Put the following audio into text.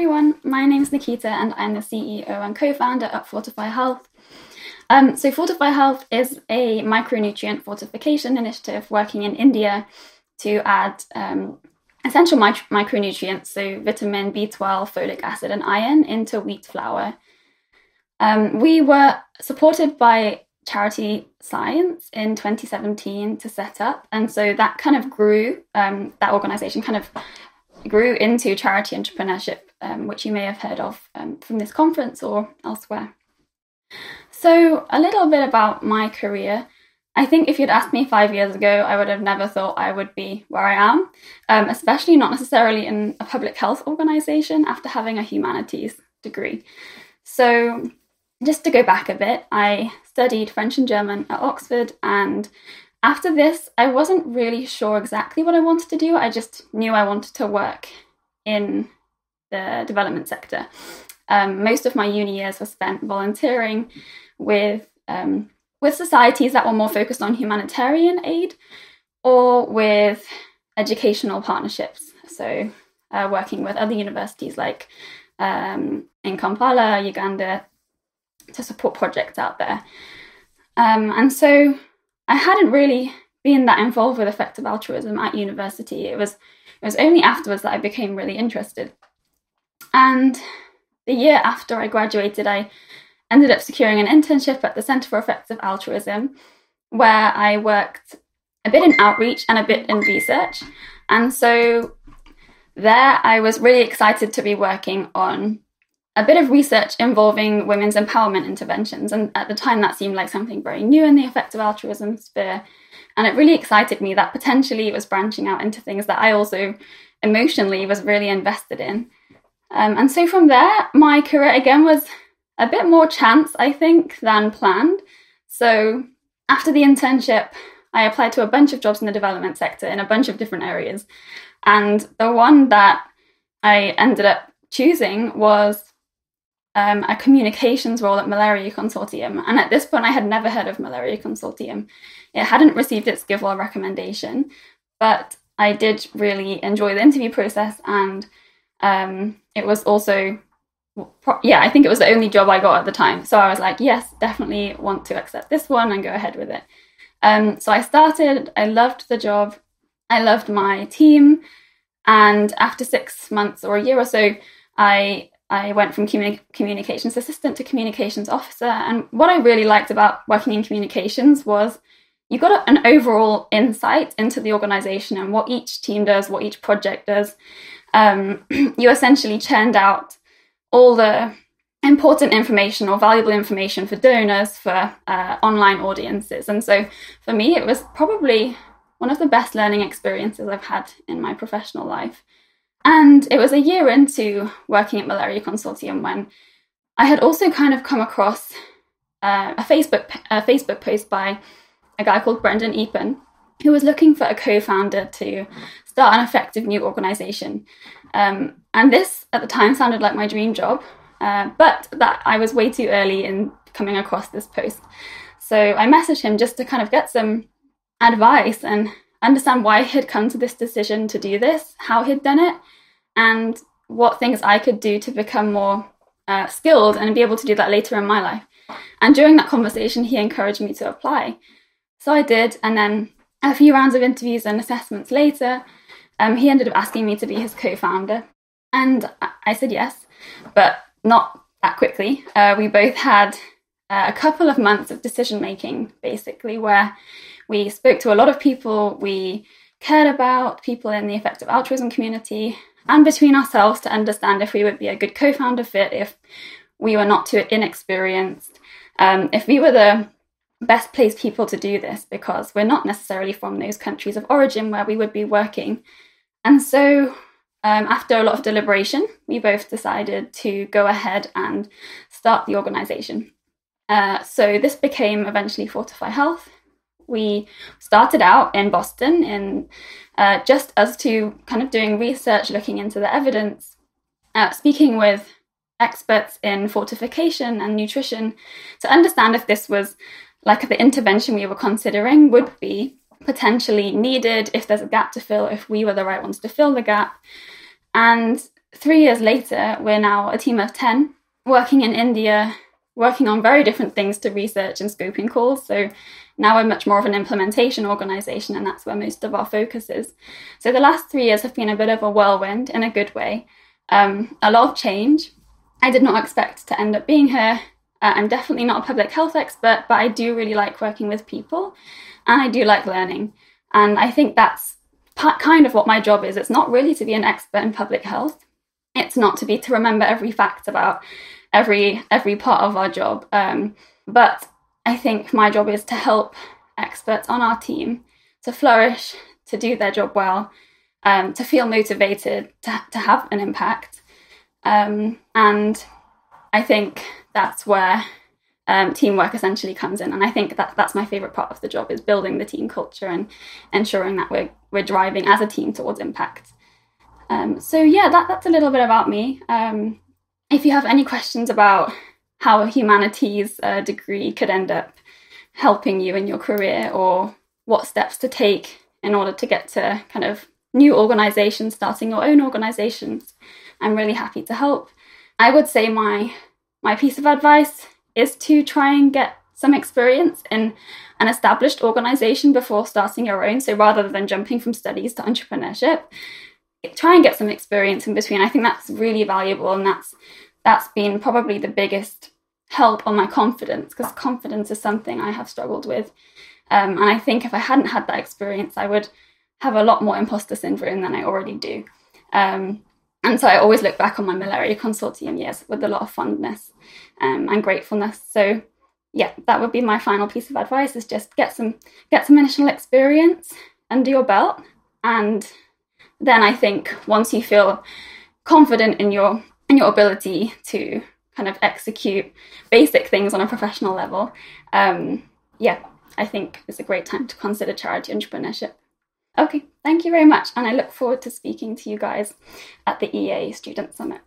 everyone, my name is Nikita and I'm the CEO and co founder at Fortify Health. Um, so, Fortify Health is a micronutrient fortification initiative working in India to add um, essential micronutrients, so vitamin B12, folic acid, and iron, into wheat flour. Um, we were supported by Charity Science in 2017 to set up, and so that kind of grew. Um, that organization kind of grew into charity entrepreneurship, um, which you may have heard of um, from this conference or elsewhere. So, a little bit about my career. I think if you'd asked me five years ago, I would have never thought I would be where I am, um, especially not necessarily in a public health organization after having a humanities degree. So, just to go back a bit, I studied French and German at Oxford, and after this, I wasn't really sure exactly what I wanted to do. I just knew I wanted to work in the development sector. Um, most of my uni years were spent volunteering with um, with societies that were more focused on humanitarian aid or with educational partnerships. So, uh, working with other universities like um, in Kampala, Uganda, to support projects out there. Um, and so, I hadn't really been that involved with effective altruism at university. It was it was only afterwards that I became really interested. And the year after I graduated, I ended up securing an internship at the Centre for Effective Altruism, where I worked a bit in outreach and a bit in research. And so there I was really excited to be working on a bit of research involving women's empowerment interventions. And at the time, that seemed like something very new in the effective altruism sphere. And it really excited me that potentially it was branching out into things that I also emotionally was really invested in. Um, and so from there, my career again was a bit more chance, I think, than planned. So after the internship, I applied to a bunch of jobs in the development sector in a bunch of different areas. And the one that I ended up choosing was um, a communications role at Malaria Consortium. And at this point, I had never heard of Malaria Consortium. It hadn't received its GiveWell recommendation, but I did really enjoy the interview process. And um, it was also yeah, I think it was the only job I got at the time. So I was like, yes, definitely want to accept this one and go ahead with it. Um, so I started, I loved the job, I loved my team. And after six months or a year or so, I I went from communi- communications assistant to communications officer. And what I really liked about working in communications was you got an overall insight into the organization and what each team does, what each project does. Um, you essentially churned out all the important information or valuable information for donors, for uh, online audiences. And so for me, it was probably one of the best learning experiences I've had in my professional life. And it was a year into working at Malaria Consortium when I had also kind of come across uh, a Facebook a Facebook post by a guy called Brendan Eappen, who was looking for a co-founder to start an effective new organization. Um, and this at the time sounded like my dream job, uh, but that I was way too early in coming across this post. So I messaged him just to kind of get some advice and understand why he'd come to this decision to do this, how he'd done it, and what things I could do to become more uh, skilled and be able to do that later in my life. And during that conversation, he encouraged me to apply. So I did, and then a few rounds of interviews and assessments later, um, he ended up asking me to be his co founder. And I said yes, but not that quickly. Uh, we both had uh, a couple of months of decision making, basically, where we spoke to a lot of people we cared about, people in the effective altruism community, and between ourselves to understand if we would be a good co founder fit, if we were not too inexperienced, um, if we were the best placed people to do this because we're not necessarily from those countries of origin where we would be working. And so, um, after a lot of deliberation, we both decided to go ahead and start the organization. Uh, so, this became eventually Fortify Health we started out in Boston in uh, just as to kind of doing research, looking into the evidence, uh, speaking with experts in fortification and nutrition to understand if this was like the intervention we were considering would be potentially needed, if there's a gap to fill, if we were the right ones to fill the gap. And three years later, we're now a team of 10 working in India, working on very different things to research and scoping calls. So now we're much more of an implementation organization, and that's where most of our focus is. So the last three years have been a bit of a whirlwind in a good way, um, a lot of change. I did not expect to end up being here. Uh, I'm definitely not a public health expert, but I do really like working with people and I do like learning. And I think that's kind of what my job is. It's not really to be an expert in public health. It's not to be to remember every fact about every every part of our job. Um, but I think my job is to help experts on our team to flourish, to do their job well, um, to feel motivated, to, to have an impact. Um, and I think that's where um, teamwork essentially comes in. And I think that that's my favorite part of the job is building the team culture and ensuring that we're, we're driving as a team towards impact. Um, so yeah, that, that's a little bit about me. Um, if you have any questions about how a humanities uh, degree could end up helping you in your career or what steps to take in order to get to kind of new organizations, starting your own organizations, I'm really happy to help. I would say my my piece of advice is to try and get some experience in an established organization before starting your own. So rather than jumping from studies to entrepreneurship, try and get some experience in between. I think that's really valuable and that's that's been probably the biggest help on my confidence because confidence is something I have struggled with. Um, and I think if I hadn't had that experience, I would have a lot more imposter syndrome than I already do. Um, and so I always look back on my malaria consortium years with a lot of fondness um, and gratefulness. So yeah, that would be my final piece of advice: is just get some get some initial experience under your belt, and then I think once you feel confident in your in your ability to kind of execute basic things on a professional level, um, yeah, I think it's a great time to consider charity entrepreneurship. Okay, thank you very much, and I look forward to speaking to you guys at the EA Student Summit.